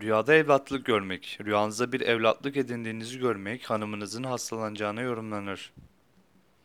Rüyada evlatlık görmek. Rüyanızda bir evlatlık edindiğinizi görmek hanımınızın hastalanacağına yorumlanır.